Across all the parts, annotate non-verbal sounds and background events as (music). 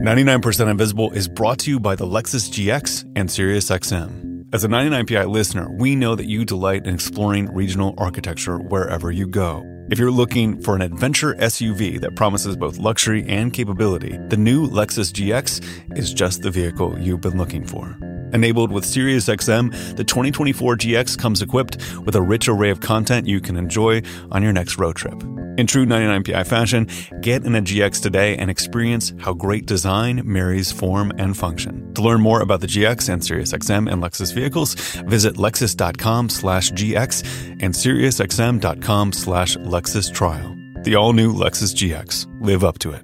99% Invisible is brought to you by the Lexus GX and SiriusXM. As a 99PI listener, we know that you delight in exploring regional architecture wherever you go. If you're looking for an adventure SUV that promises both luxury and capability, the new Lexus GX is just the vehicle you've been looking for. Enabled with SiriusXM, the 2024 GX comes equipped with a rich array of content you can enjoy on your next road trip. In true 99PI fashion, get in a GX today and experience how great design marries form and function. To learn more about the GX and SiriusXM and Lexus vehicles, visit lexus.com slash GX and SiriusXM.com slash Lexus Trial. The all-new Lexus GX. Live up to it.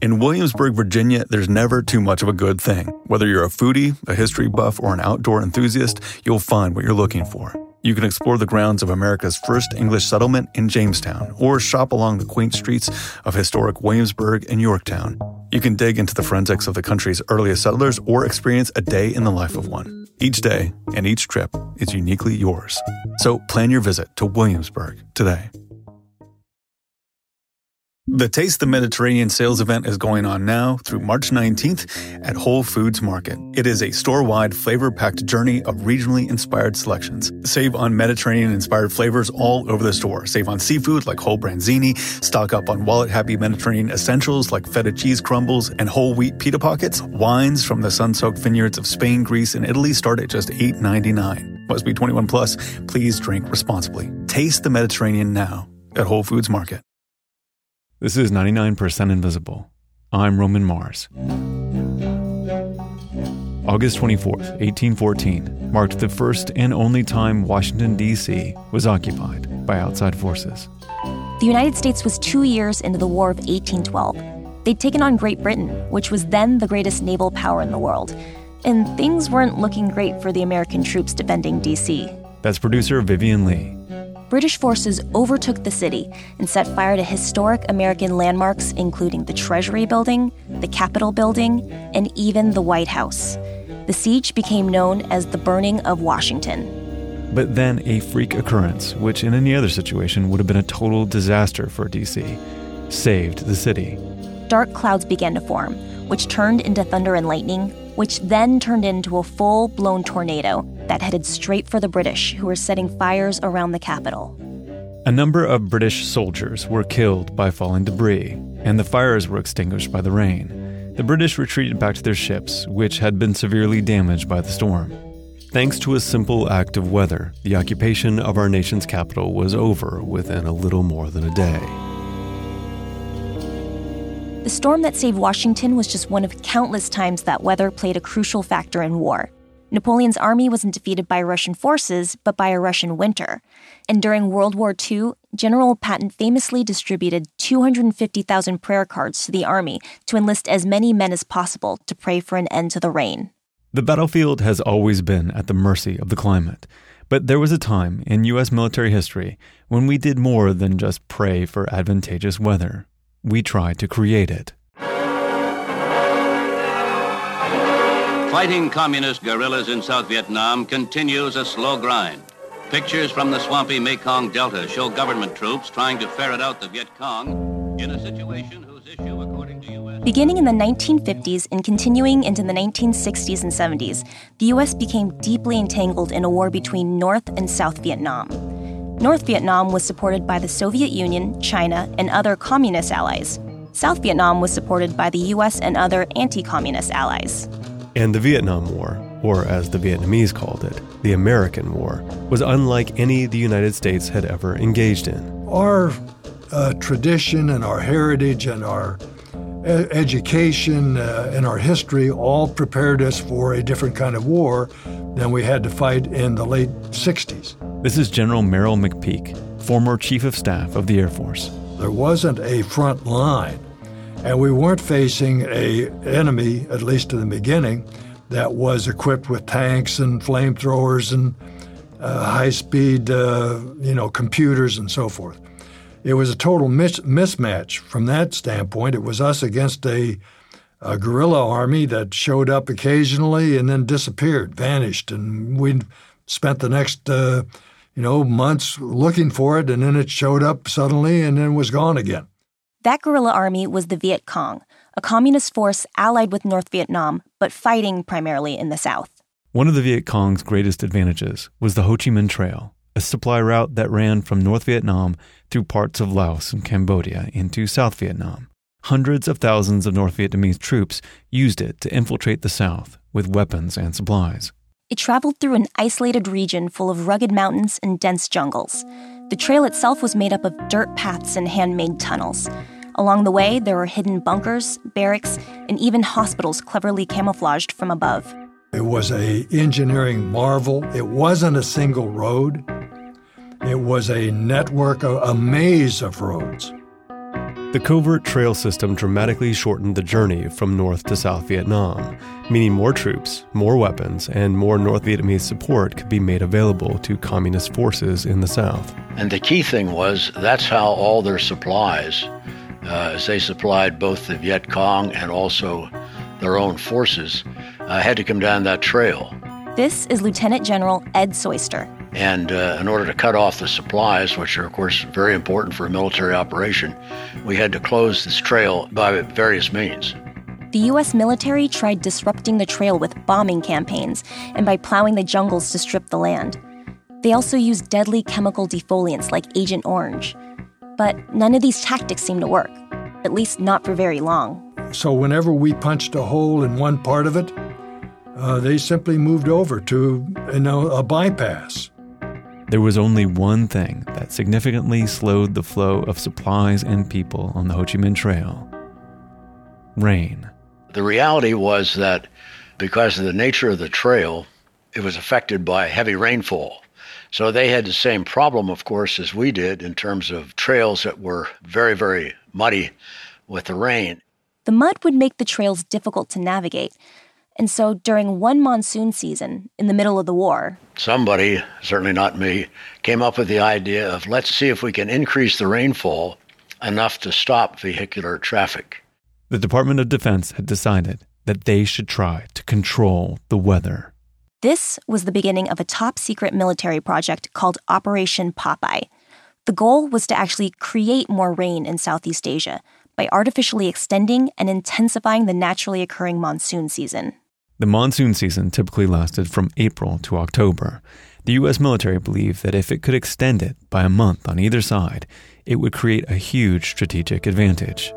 In Williamsburg, Virginia, there's never too much of a good thing. Whether you're a foodie, a history buff, or an outdoor enthusiast, you'll find what you're looking for. You can explore the grounds of America's first English settlement in Jamestown, or shop along the quaint streets of historic Williamsburg and Yorktown. You can dig into the forensics of the country's earliest settlers or experience a day in the life of one. Each day and each trip is uniquely yours. So plan your visit to Williamsburg today. The Taste the Mediterranean sales event is going on now through March 19th at Whole Foods Market. It is a store wide, flavor packed journey of regionally inspired selections. Save on Mediterranean inspired flavors all over the store. Save on seafood like whole branzini, stock up on wallet happy Mediterranean essentials like feta cheese crumbles and whole wheat pita pockets. Wines from the sun soaked vineyards of Spain, Greece, and Italy start at just $8.99. Must be 21 plus. Please drink responsibly. Taste the Mediterranean now at Whole Foods Market. This is 99% Invisible. I'm Roman Mars. August 24th, 1814, marked the first and only time Washington, D.C. was occupied by outside forces. The United States was two years into the War of 1812. They'd taken on Great Britain, which was then the greatest naval power in the world. And things weren't looking great for the American troops defending D.C. That's producer Vivian Lee. British forces overtook the city and set fire to historic American landmarks, including the Treasury Building, the Capitol Building, and even the White House. The siege became known as the Burning of Washington. But then a freak occurrence, which in any other situation would have been a total disaster for DC, saved the city. Dark clouds began to form, which turned into thunder and lightning, which then turned into a full blown tornado that headed straight for the British, who were setting fires around the capital. A number of British soldiers were killed by falling debris, and the fires were extinguished by the rain. The British retreated back to their ships, which had been severely damaged by the storm. Thanks to a simple act of weather, the occupation of our nation's capital was over within a little more than a day. The storm that saved Washington was just one of countless times that weather played a crucial factor in war. Napoleon's army wasn't defeated by Russian forces, but by a Russian winter. And during World War II, General Patton famously distributed 250,000 prayer cards to the army to enlist as many men as possible to pray for an end to the rain. The battlefield has always been at the mercy of the climate. But there was a time in U.S. military history when we did more than just pray for advantageous weather. We tried to create it. Fighting communist guerrillas in South Vietnam continues a slow grind. Pictures from the swampy Mekong Delta show government troops trying to ferret out the Viet Cong in a situation whose issue, according to U.S. Beginning in the 1950s and continuing into the 1960s and 70s, the U.S. became deeply entangled in a war between North and South Vietnam. North Vietnam was supported by the Soviet Union, China, and other communist allies. South Vietnam was supported by the US and other anti communist allies. And the Vietnam War, or as the Vietnamese called it, the American War, was unlike any the United States had ever engaged in. Our uh, tradition and our heritage and our e- education uh, and our history all prepared us for a different kind of war than we had to fight in the late 60s. This is General Merrill McPeak, former Chief of Staff of the Air Force. There wasn't a front line and we weren't facing a enemy, at least in the beginning, that was equipped with tanks and flamethrowers and uh, high-speed, uh, you know, computers and so forth. It was a total mis- mismatch from that standpoint. It was us against a, a guerrilla army that showed up occasionally and then disappeared, vanished, and we spent the next, uh, you know, months looking for it, and then it showed up suddenly and then was gone again. That guerrilla army was the Viet Cong, a communist force allied with North Vietnam, but fighting primarily in the south. One of the Viet Cong's greatest advantages was the Ho Chi Minh Trail, a supply route that ran from North Vietnam through parts of Laos and Cambodia into South Vietnam. Hundreds of thousands of North Vietnamese troops used it to infiltrate the South with weapons and supplies. It traveled through an isolated region full of rugged mountains and dense jungles. The trail itself was made up of dirt paths and handmade tunnels. Along the way, there were hidden bunkers, barracks, and even hospitals cleverly camouflaged from above. It was a engineering marvel. It wasn't a single road. It was a network, a, a maze of roads. The covert trail system dramatically shortened the journey from North to South Vietnam, meaning more troops, more weapons, and more North Vietnamese support could be made available to communist forces in the South. And the key thing was that's how all their supplies, uh, as they supplied both the Viet Cong and also their own forces, uh, had to come down that trail. This is Lieutenant General Ed Soyster. And uh, in order to cut off the supplies, which are, of course, very important for a military operation, we had to close this trail by various means. The U.S. military tried disrupting the trail with bombing campaigns and by plowing the jungles to strip the land. They also used deadly chemical defoliants like Agent Orange. But none of these tactics seemed to work, at least not for very long. So, whenever we punched a hole in one part of it, uh, they simply moved over to you know, a bypass. There was only one thing that significantly slowed the flow of supplies and people on the Ho Chi Minh Trail rain. The reality was that because of the nature of the trail, it was affected by heavy rainfall. So they had the same problem, of course, as we did in terms of trails that were very, very muddy with the rain. The mud would make the trails difficult to navigate, and so during one monsoon season, in the middle of the war, somebody, certainly not me, came up with the idea of let's see if we can increase the rainfall enough to stop vehicular traffic. The Department of Defense had decided that they should try to control the weather. This was the beginning of a top secret military project called Operation Popeye. The goal was to actually create more rain in Southeast Asia by artificially extending and intensifying the naturally occurring monsoon season. The monsoon season typically lasted from April to October. The U.S. military believed that if it could extend it by a month on either side, it would create a huge strategic advantage.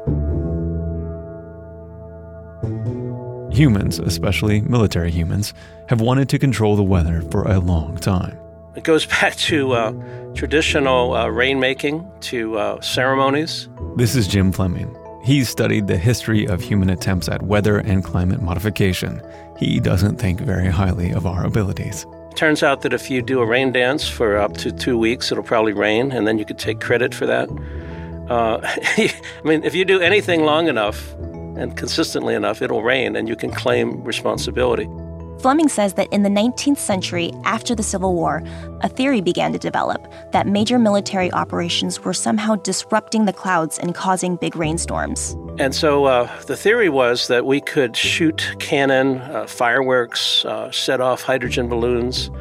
Humans, especially military humans, have wanted to control the weather for a long time. It goes (laughs) back to uh, traditional uh, rainmaking, to uh, ceremonies. This is Jim Fleming. He's studied the history of human attempts at weather and climate modification. He doesn't think very highly of our abilities. Turns out that if you do a rain dance for up to two weeks, it'll probably rain, and then you could take credit for that. Uh, (laughs) I mean, if you do anything long enough and consistently enough, it'll rain, and you can claim responsibility. Fleming says that in the 19th century, after the Civil War, a theory began to develop that major military operations were somehow disrupting the clouds and causing big rainstorms. And so uh, the theory was that we could shoot cannon, uh, fireworks, uh, set off hydrogen balloons.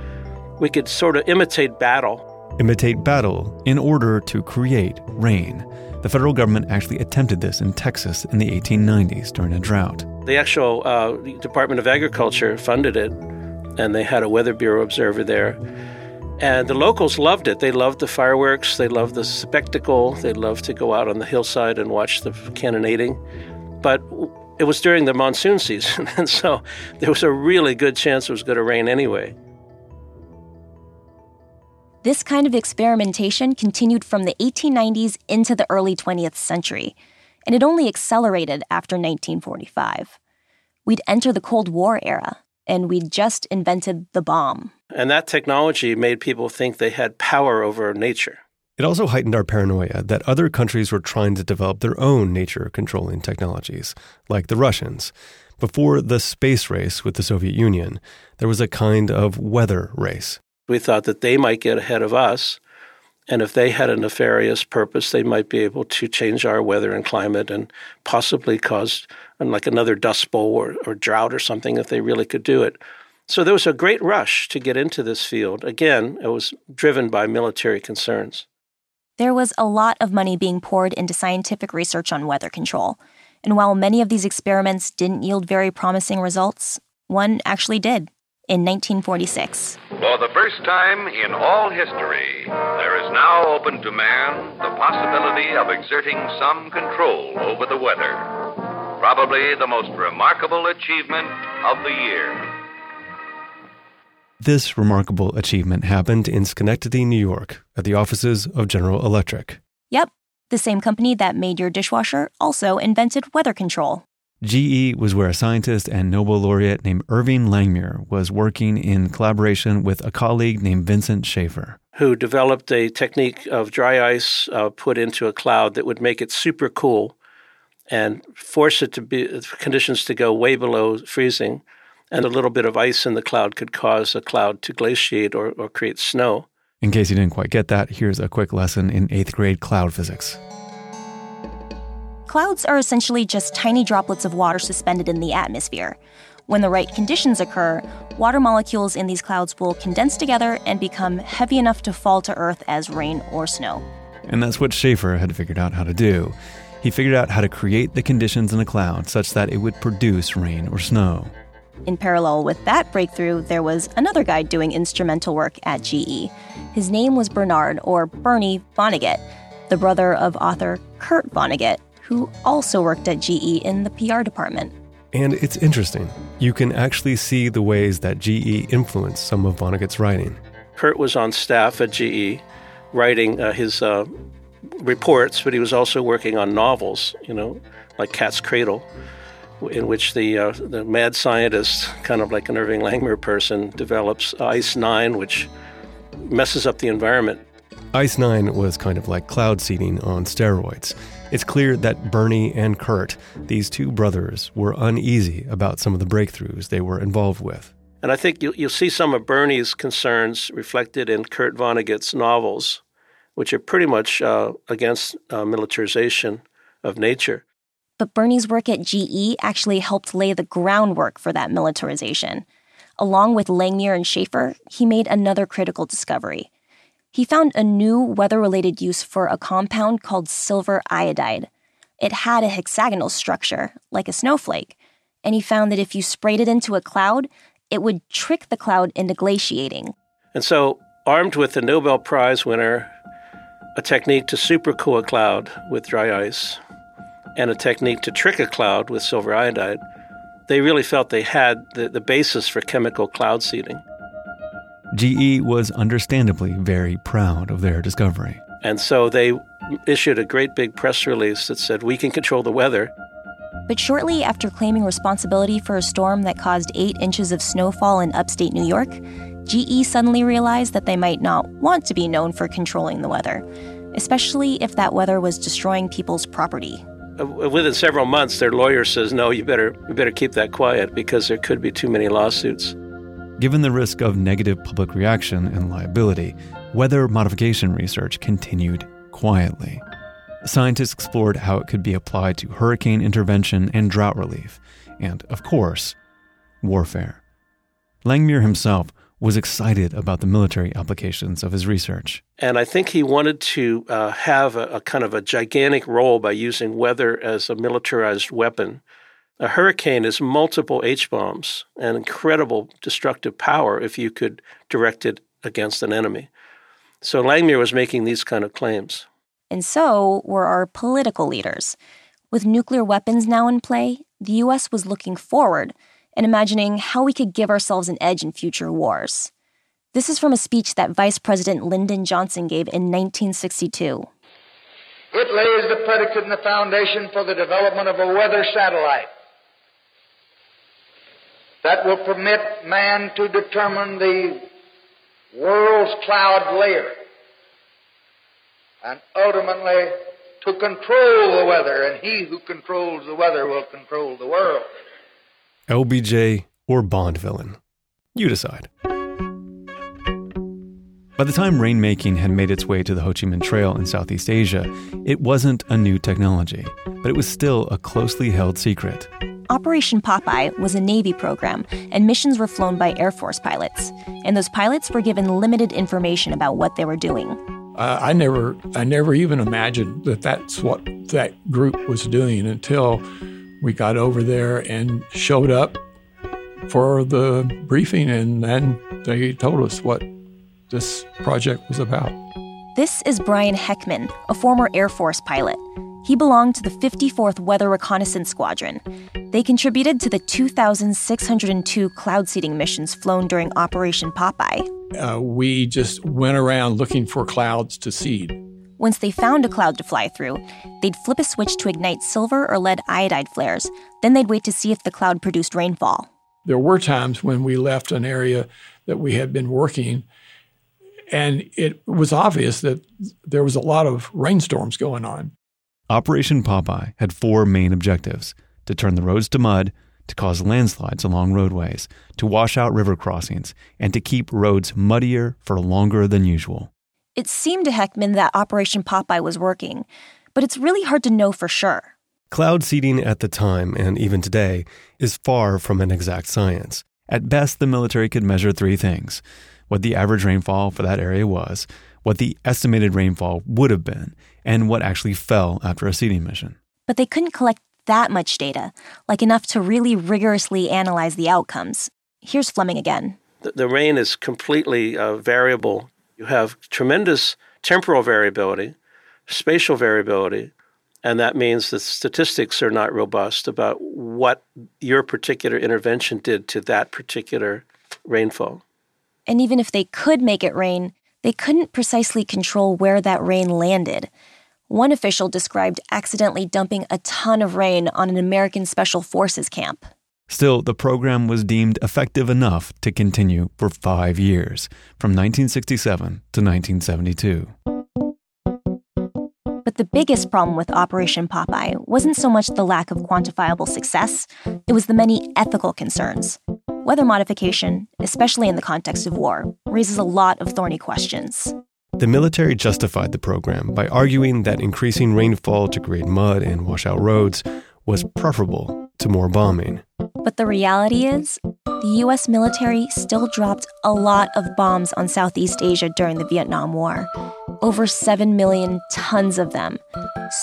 We could sort of imitate battle. Imitate battle in order to create rain. The federal government actually attempted this in Texas in the 1890s during a drought. The actual uh, Department of Agriculture funded it, and they had a Weather Bureau observer there. And the locals loved it. They loved the fireworks, they loved the spectacle, they loved to go out on the hillside and watch the cannonading. But it was during the monsoon (laughs) season, and so there was a really good chance it was going to rain anyway. This kind of experimentation continued from the 1890s into the early 20th century, and it only accelerated after 1945. We'd enter the Cold War era, and we'd just invented the bomb. And that technology made people think they had power over nature. It also heightened our paranoia that other countries were trying to develop their own nature controlling technologies, like the Russians. Before the space race with the Soviet Union, there was a kind of weather race. We thought that they might get ahead of us. And if they had a nefarious purpose, they might be able to change our weather and climate and possibly cause um, like another dust bowl or, or drought or something if they really could do it. So there was a great rush to get into this field. Again, it was driven by military concerns. There was a lot of money being poured into scientific research on weather control. And while many of these experiments didn't yield very promising results, one actually did in 1946. For the first time in all history, there is now open to man the possibility of exerting some control over the weather. Probably the most remarkable achievement of the year. This remarkable achievement happened in Schenectady, New York, at the offices of General Electric. Yep, the same company that made your dishwasher also invented weather control. GE was where a scientist and Nobel laureate named Irving Langmuir was working in collaboration with a colleague named Vincent Schaefer. Who developed a technique of dry ice uh, put into a cloud that would make it super cool and force it to be conditions to go way below freezing and a little bit of ice in the cloud could cause a cloud to glaciate or, or create snow. In case you didn't quite get that, here's a quick lesson in eighth grade cloud physics. Clouds are essentially just tiny droplets of water suspended in the atmosphere. When the right conditions occur, water molecules in these clouds will condense together and become heavy enough to fall to Earth as rain or snow. And that's what Schaefer had figured out how to do. He figured out how to create the conditions in a cloud such that it would produce rain or snow. In parallel with that breakthrough, there was another guy doing instrumental work at GE. His name was Bernard, or Bernie Vonnegut, the brother of author Kurt Vonnegut, who also worked at GE in the PR department. And it's interesting. You can actually see the ways that GE influenced some of Vonnegut's writing. Kurt was on staff at GE writing uh, his uh, reports, but he was also working on novels, you know, like Cat's Cradle in which the uh, the mad scientist, kind of like an Irving Langmuir person, develops Ice Nine, which messes up the environment. Ice Nine was kind of like cloud seeding on steroids. It's clear that Bernie and Kurt, these two brothers, were uneasy about some of the breakthroughs they were involved with. And I think you'll, you'll see some of Bernie's concerns reflected in Kurt Vonnegut's novels, which are pretty much uh, against uh, militarization of nature. But Bernie's work at GE actually helped lay the groundwork for that militarization. Along with Langmuir and Schaefer, he made another critical discovery. He found a new weather related use for a compound called silver iodide. It had a hexagonal structure, like a snowflake, and he found that if you sprayed it into a cloud, it would trick the cloud into glaciating. And so, armed with the Nobel Prize winner, a technique to supercool a cloud with dry ice, and a technique to trick a cloud with silver iodide, they really felt they had the, the basis for chemical cloud seeding. GE was understandably very proud of their discovery. And so they issued a great big press release that said, We can control the weather. But shortly after claiming responsibility for a storm that caused eight inches of snowfall in upstate New York, GE suddenly realized that they might not want to be known for controlling the weather, especially if that weather was destroying people's property. Uh, within several months, their lawyer says, "No, you better you better keep that quiet because there could be too many lawsuits." Given the risk of negative public reaction and liability, weather modification research continued quietly. Scientists explored how it could be applied to hurricane intervention and drought relief, and, of course, warfare. Langmuir himself was excited about the military applications of his research. And I think he wanted to uh, have a, a, kind of a gigantic role by using weather as a militarized weapon. A hurricane is multiple H bombs and incredible destructive power if you could direct it against an enemy. So Langmuir was making these kind of claims. And so were our political leaders. With nuclear weapons now in play, the U.S. was looking forward and imagining how we could give ourselves an edge in future wars. This is from a speech that Vice President Lyndon Johnson gave in 1962. It lays the predicate and the foundation for the development of a weather satellite that will permit man to determine the world's cloud layer and ultimately to control the weather, and he who controls the weather will control the world. LBJ, or Bond villain. You decide. By the time rainmaking had made its way to the Ho Chi Minh Trail in Southeast Asia, it wasn't a new technology, but it was still a closely held secret. Operation Popeye was a Navy program, and missions were flown by Air Force pilots. And those pilots were given limited information about what they were doing. Uh, I never, I never even imagined that that's what that group was doing until we got over there and showed up for the briefing, and then they told us what this project was about. This is Brian Heckman, a former Air Force pilot. He belonged to the 54th Weather Reconnaissance Squadron. They contributed to the 2,602 cloud seeding missions flown during Operation Popeye. Uh, we just went around looking for clouds to seed. Once they found a cloud to fly through, they'd flip a switch to ignite silver or lead iodide flares. Then they'd wait to see if the cloud produced rainfall. There were times when we left an area that we had been working, and it was obvious that there was a lot of rainstorms going on. Operation Popeye had four main objectives to turn the roads to mud, to cause landslides along roadways, to wash out river crossings, and to keep roads muddier for longer than usual. It seemed to Heckman that Operation Popeye was working, but it's really hard to know for sure. Cloud seeding at the time, and even today, is far from an exact science. At best, the military could measure three things what the average rainfall for that area was, what the estimated rainfall would have been, and what actually fell after a seeding mission. But they couldn't collect that much data, like enough to really rigorously analyze the outcomes. Here's Fleming again. The, the rain is completely uh, variable. You have tremendous temporal variability, spatial variability, and that means the statistics are not robust about what your particular intervention did to that particular rainfall. And even if they could make it rain, they couldn't precisely control where that rain landed. One official described accidentally dumping a ton of rain on an American Special Forces camp. Still, the program was deemed effective enough to continue for five years, from 1967 to 1972. But the biggest problem with Operation Popeye wasn't so much the lack of quantifiable success, it was the many ethical concerns. Weather modification, especially in the context of war, raises a lot of thorny questions. The military justified the program by arguing that increasing rainfall to create mud and wash out roads was preferable to more bombing. But the reality is, the US military still dropped a lot of bombs on Southeast Asia during the Vietnam War. Over 7 million tons of them.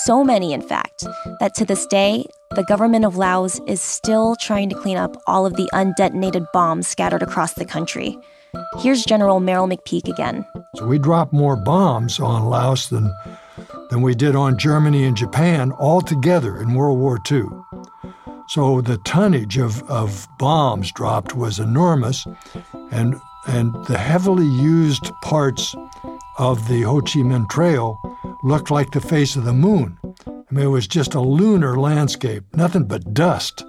So many, in fact, that to this day, the government of Laos is still trying to clean up all of the undetonated bombs scattered across the country. Here's General Merrill McPeak again. So we dropped more bombs on Laos than, than we did on Germany and Japan altogether in World War II. So the tonnage of, of bombs dropped was enormous, and, and the heavily used parts of the Ho Chi Minh Trail looked like the face of the moon. I mean, it was just a lunar landscape, nothing but dust.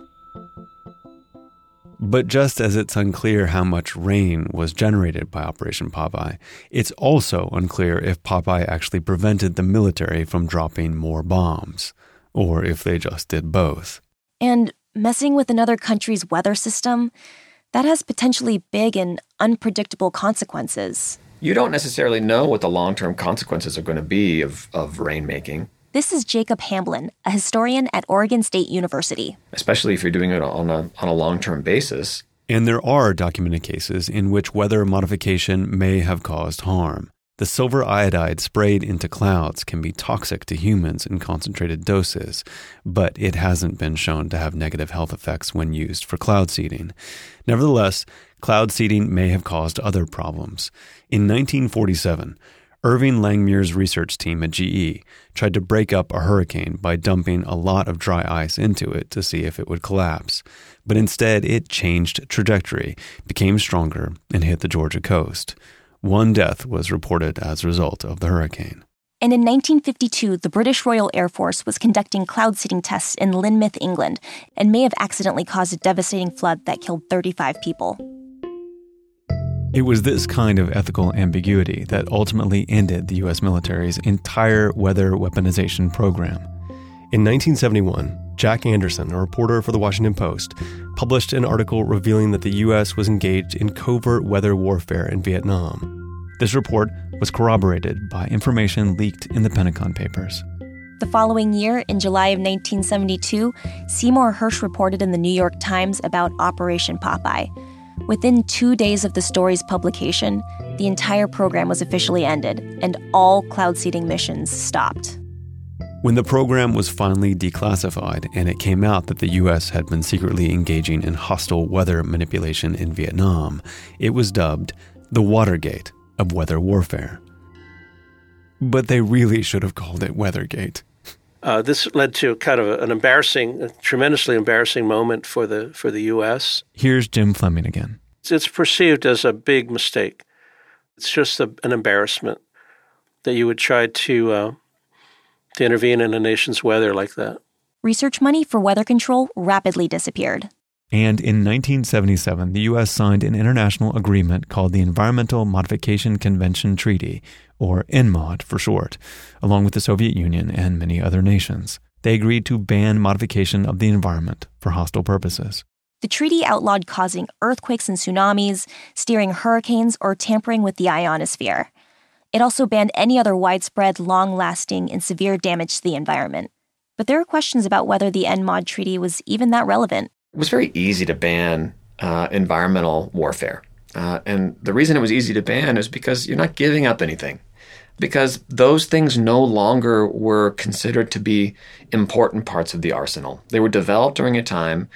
But just as it's unclear how much rain was generated by Operation Popeye, it's also unclear if Popeye actually prevented the military from dropping more bombs, or if they just did both. And messing with another country's weather system, that has potentially big and unpredictable consequences. You don't necessarily know what the long term consequences are going to be of, of rainmaking. This is Jacob Hamblin, a historian at Oregon State University. Especially if you're doing it on a, on a long term basis. And there are documented cases in which weather modification may have caused harm. The silver iodide sprayed into clouds can be toxic to humans in concentrated doses, but it hasn't been shown to have negative health effects when used for cloud seeding. Nevertheless, cloud seeding may have caused other problems. In 1947, Irving Langmuir's research team at GE tried to break up a hurricane by dumping a lot of dry ice into it to see if it would collapse. But instead, it changed trajectory, became stronger, and hit the Georgia coast. One death was reported as a result of the hurricane. And in 1952, the British Royal Air Force was conducting cloud seeding tests in Lynmouth, England, and may have accidentally caused a devastating flood that killed 35 people. It was this kind of ethical ambiguity that ultimately ended the U.S. military's entire weather weaponization program. In 1971, Jack Anderson, a reporter for the Washington Post, published an article revealing that the U.S. was engaged in covert weather warfare in Vietnam. This report was corroborated by information leaked in the Pentagon Papers. The following year, in July of 1972, Seymour Hersh reported in the New York Times about Operation Popeye. Within two days of the story's publication, the entire program was officially ended and all cloud seeding missions stopped. When the program was finally declassified and it came out that the US had been secretly engaging in hostile weather manipulation in Vietnam, it was dubbed the Watergate of weather warfare. But they really should have called it Weathergate. Uh, this led to kind of an embarrassing, a tremendously embarrassing moment for the for the U.S. Here's Jim Fleming again. It's, it's perceived as a big mistake. It's just a, an embarrassment that you would try to uh, to intervene in a nation's weather like that. Research money for weather control rapidly disappeared. And in 1977, the U.S. signed an international agreement called the Environmental Modification Convention Treaty, or ENMOD for short, along with the Soviet Union and many other nations. They agreed to ban modification of the environment for hostile purposes. The treaty outlawed causing earthquakes and tsunamis, steering hurricanes, or tampering with the ionosphere. It also banned any other widespread, long lasting, and severe damage to the environment. But there are questions about whether the ENMOD treaty was even that relevant. It was very easy to ban uh, environmental warfare. Uh, and the reason it was easy to ban is because you're not giving up anything. Because those things no longer were considered to be important parts of the arsenal. They were developed during a time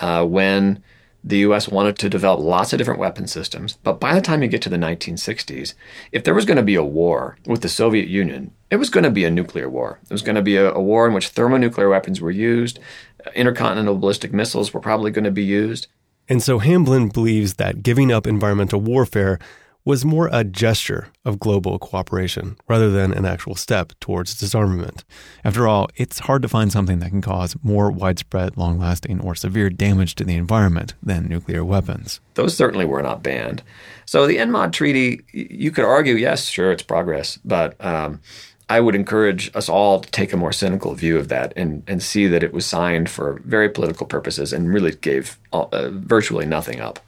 uh, when the US wanted to develop lots of different weapon systems. But by the time you get to the 1960s, if there was going to be a war with the Soviet Union, it was going to be a nuclear war. It was going to be a, a war in which thermonuclear weapons were used, uh, intercontinental ballistic missiles were probably going to be used. And so Hamblin believes that giving up environmental warfare was more a gesture of global cooperation rather than an actual step towards disarmament. After all, it's hard to find something that can cause more widespread, long lasting, or severe damage to the environment than nuclear weapons. Those certainly were not banned. So the ENMOD treaty, you could argue, yes, sure, it's progress, but um, I would encourage us all to take a more cynical view of that and, and see that it was signed for very political purposes and really gave all, uh, virtually nothing up.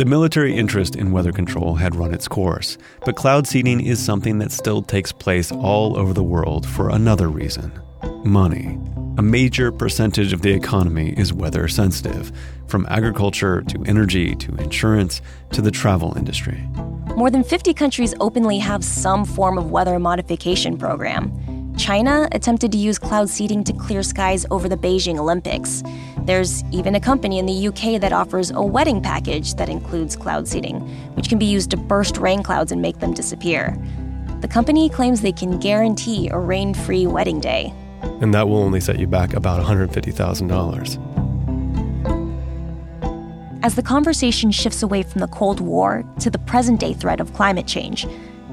The military interest in weather control had run its course, but cloud seeding is something that still takes place all over the world for another reason money. A major percentage of the economy is weather sensitive, from agriculture to energy to insurance to the travel industry. More than 50 countries openly have some form of weather modification program. China attempted to use cloud seeding to clear skies over the Beijing Olympics. There's even a company in the UK that offers a wedding package that includes cloud seeding, which can be used to burst rain clouds and make them disappear. The company claims they can guarantee a rain free wedding day. And that will only set you back about $150,000. As the conversation shifts away from the Cold War to the present day threat of climate change,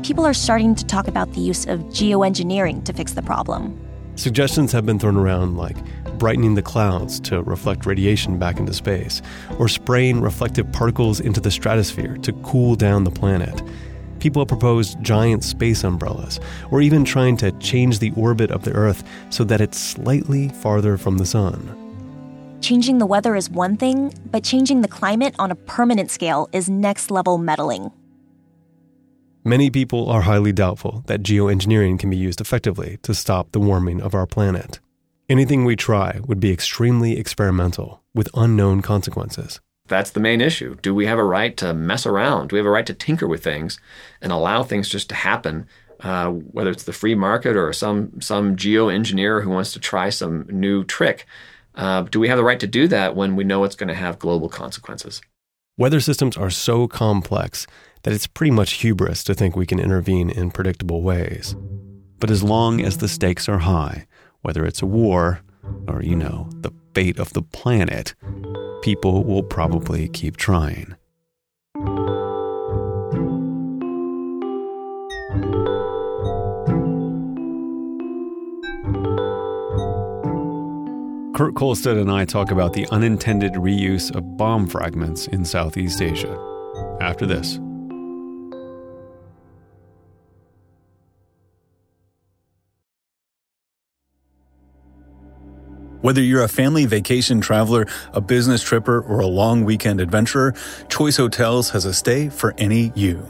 people are starting to talk about the use of geoengineering to fix the problem. Suggestions have been thrown around like brightening the clouds to reflect radiation back into space, or spraying reflective particles into the stratosphere to cool down the planet. People have proposed giant space umbrellas, or even trying to change the orbit of the Earth so that it's slightly farther from the sun. Changing the weather is one thing, but changing the climate on a permanent scale is next level meddling. Many people are highly doubtful that geoengineering can be used effectively to stop the warming of our planet. Anything we try would be extremely experimental with unknown consequences. That's the main issue. Do we have a right to mess around? Do we have a right to tinker with things and allow things just to happen? Uh, whether it's the free market or some some geoengineer who wants to try some new trick, uh, do we have the right to do that when we know it's going to have global consequences? Weather systems are so complex that it's pretty much hubris to think we can intervene in predictable ways. But as long as the stakes are high, whether it's a war or, you know, the fate of the planet, people will probably keep trying. Kurt Kohlstedt and I talk about the unintended reuse of bomb fragments in Southeast Asia. After this. Whether you're a family vacation traveler, a business tripper, or a long weekend adventurer, Choice Hotels has a stay for any you.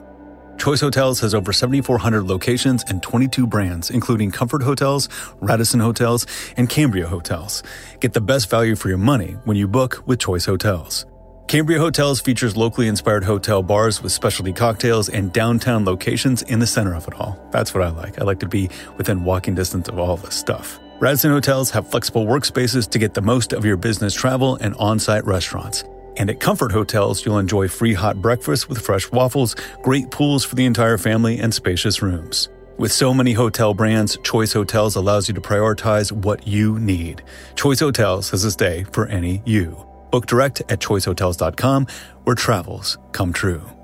Choice Hotels has over 7,400 locations and 22 brands, including Comfort Hotels, Radisson Hotels, and Cambria Hotels. Get the best value for your money when you book with Choice Hotels. Cambria Hotels features locally inspired hotel bars with specialty cocktails and downtown locations in the center of it all. That's what I like. I like to be within walking distance of all this stuff. Radisson Hotels have flexible workspaces to get the most of your business travel and on site restaurants. And at Comfort Hotels, you'll enjoy free hot breakfast with fresh waffles, great pools for the entire family, and spacious rooms. With so many hotel brands, Choice Hotels allows you to prioritize what you need. Choice Hotels has a stay for any you. Book direct at choicehotels.com, where travels come true.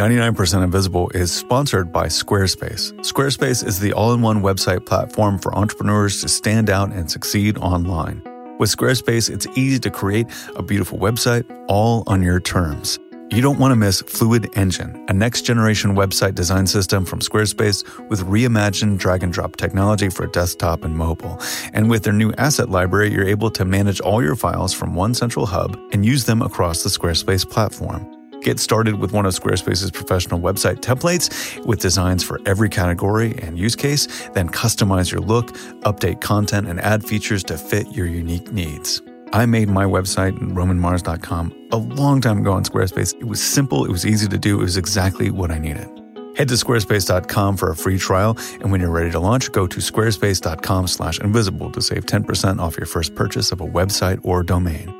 99% Invisible is sponsored by Squarespace. Squarespace is the all in one website platform for entrepreneurs to stand out and succeed online. With Squarespace, it's easy to create a beautiful website all on your terms. You don't want to miss Fluid Engine, a next generation website design system from Squarespace with reimagined drag and drop technology for desktop and mobile. And with their new asset library, you're able to manage all your files from one central hub and use them across the Squarespace platform. Get started with one of Squarespace's professional website templates with designs for every category and use case, then customize your look, update content, and add features to fit your unique needs. I made my website, romanmars.com, a long time ago on Squarespace. It was simple, it was easy to do, it was exactly what I needed. Head to squarespace.com for a free trial, and when you're ready to launch, go to squarespace.com/invisible to save 10% off your first purchase of a website or domain.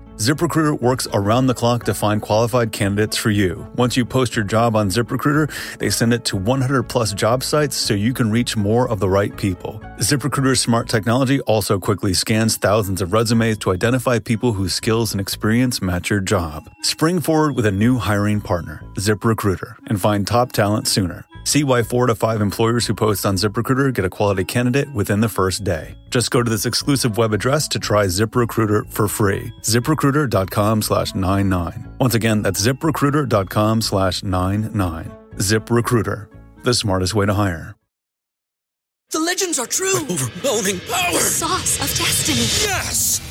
ZipRecruiter works around the clock to find qualified candidates for you. Once you post your job on ZipRecruiter, they send it to 100 plus job sites so you can reach more of the right people. ZipRecruiter's smart technology also quickly scans thousands of resumes to identify people whose skills and experience match your job. Spring forward with a new hiring partner, ZipRecruiter, and find top talent sooner. See why four to five employers who post on ZipRecruiter get a quality candidate within the first day. Just go to this exclusive web address to try ZipRecruiter for free. ZipRecruiter.com slash 99. Once again, that's ZipRecruiter.com slash 99. ZipRecruiter, the smartest way to hire. The legends are true. Overwhelming power! The sauce of destiny. Yes!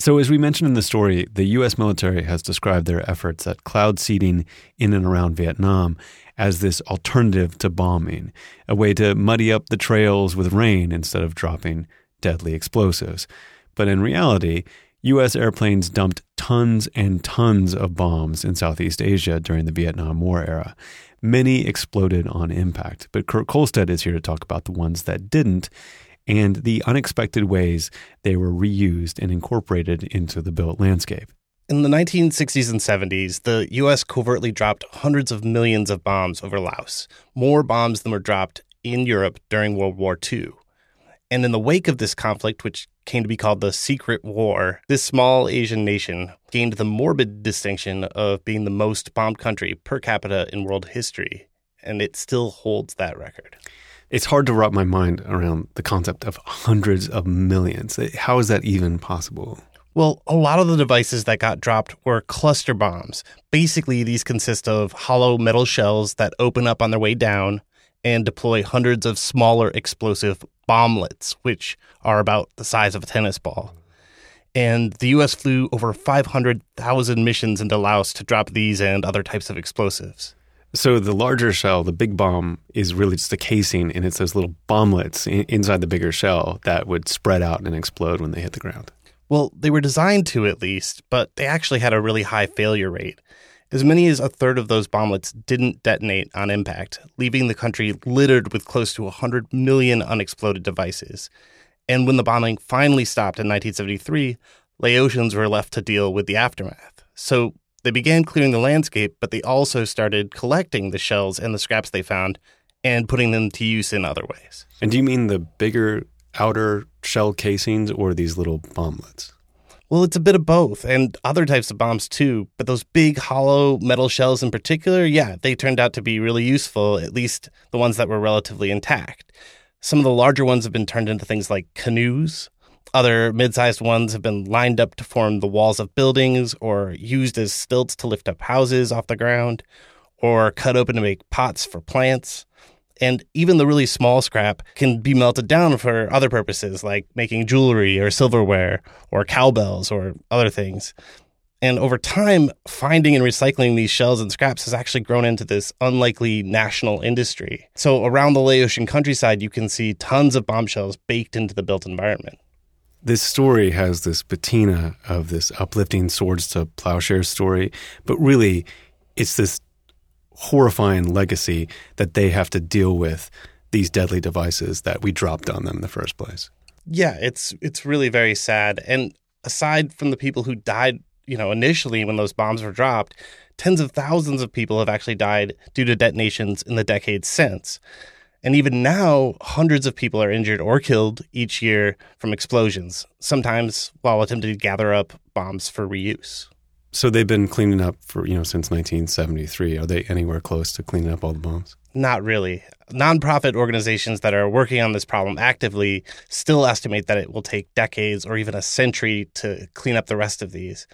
So, as we mentioned in the story, the U.S. military has described their efforts at cloud seeding in and around Vietnam as this alternative to bombing, a way to muddy up the trails with rain instead of dropping deadly explosives. But in reality, U.S. airplanes dumped tons and tons of bombs in Southeast Asia during the Vietnam War era. Many exploded on impact, but Kurt Kohlstedt is here to talk about the ones that didn't and the unexpected ways they were reused and incorporated into the built landscape. In the 1960s and 70s, the U.S. covertly dropped hundreds of millions of bombs over Laos, more bombs than were dropped in Europe during World War II. And in the wake of this conflict, which came to be called the Secret War, this small Asian nation gained the morbid distinction of being the most bombed country per capita in world history, and it still holds that record. It's hard to wrap my mind around the concept of hundreds of millions. How is that even possible? Well, a lot of the devices that got dropped were cluster bombs. Basically, these consist of hollow metal shells that open up on their way down and deploy hundreds of smaller explosive bomblets, which are about the size of a tennis ball. And the US flew over 500,000 missions into Laos to drop these and other types of explosives. So the larger shell, the big bomb, is really just a casing, and it's those little bomblets inside the bigger shell that would spread out and explode when they hit the ground. Well, they were designed to at least, but they actually had a really high failure rate. As many as a third of those bomblets didn't detonate on impact, leaving the country littered with close to 100 million unexploded devices. And when the bombing finally stopped in 1973, Laotians were left to deal with the aftermath. So They began clearing the landscape, but they also started collecting the shells and the scraps they found and putting them to use in other ways. And do you mean the bigger outer shell casings or these little bomblets? Well, it's a bit of both and other types of bombs too. But those big hollow metal shells in particular, yeah, they turned out to be really useful, at least the ones that were relatively intact. Some of the larger ones have been turned into things like canoes. Other mid sized ones have been lined up to form the walls of buildings or used as stilts to lift up houses off the ground or cut open to make pots for plants. And even the really small scrap can be melted down for other purposes, like making jewelry or silverware or cowbells or other things. And over time, finding and recycling these shells and scraps has actually grown into this unlikely national industry. So around the Laotian countryside, you can see tons of bombshells baked into the built environment. This story has this patina of this uplifting swords to plowshares story, but really it's this horrifying legacy that they have to deal with these deadly devices that we dropped on them in the first place. Yeah, it's it's really very sad. And aside from the people who died, you know, initially when those bombs were dropped, tens of thousands of people have actually died due to detonations in the decades since. And even now, hundreds of people are injured or killed each year from explosions, sometimes while attempting to gather up bombs for reuse. So they've been cleaning up for, you know, since 1973. Are they anywhere close to cleaning up all the bombs? Not really. Nonprofit organizations that are working on this problem actively still estimate that it will take decades or even a century to clean up the rest of these.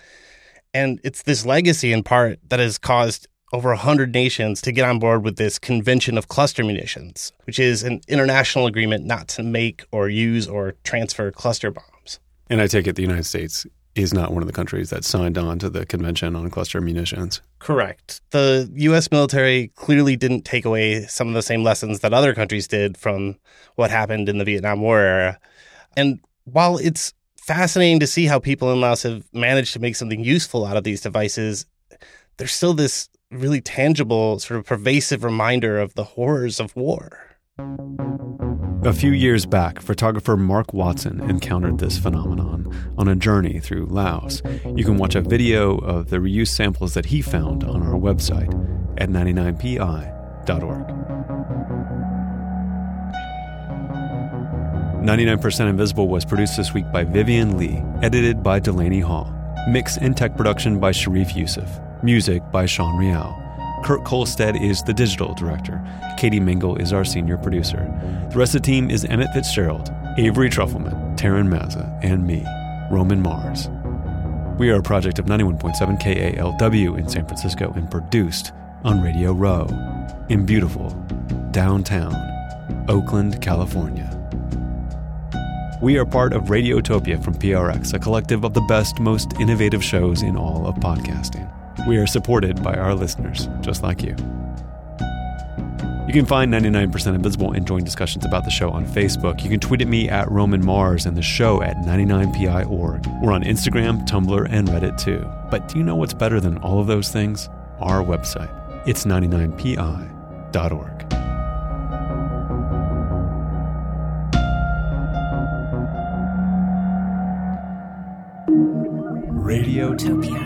And it's this legacy in part that has caused over 100 nations to get on board with this Convention of Cluster Munitions, which is an international agreement not to make or use or transfer cluster bombs. And I take it the United States is not one of the countries that signed on to the Convention on Cluster Munitions. Correct. The U.S. military clearly didn't take away some of the same lessons that other countries did from what happened in the Vietnam War era. And while it's fascinating to see how people in Laos have managed to make something useful out of these devices, there's still this really tangible, sort of pervasive reminder of the horrors of war. A few years back, photographer Mark Watson encountered this phenomenon on a journey through Laos. You can watch a video of the reuse samples that he found on our website at 99pi.org. 99% Invisible was produced this week by Vivian Le, edited by Delaney Hall, mix and tech production by Sharif Youssef, music by Sean Real. Kurt Kolstad is the digital director. Katie Mingle is our senior producer. The rest of the team is Emmett Fitzgerald, Avery Trufelman, Taryn Mazza, and me, Roman Mars. We are a project of 91.7 KALW in San Francisco and produced on Radio Row in beautiful downtown Oakland, California. We are part of Radiotopia from PRX, a collective of the best, most innovative shows in all of podcasting. We are supported by our listeners, just like you. You can find 99% Invisible and join discussions about the show on Facebook. You can tweet at me at Roman Mars and the show at 99pi.org. We're on Instagram, Tumblr, and Reddit too. But do you know what's better than all of those things? Our website. It's 99pi.org. Radiotopia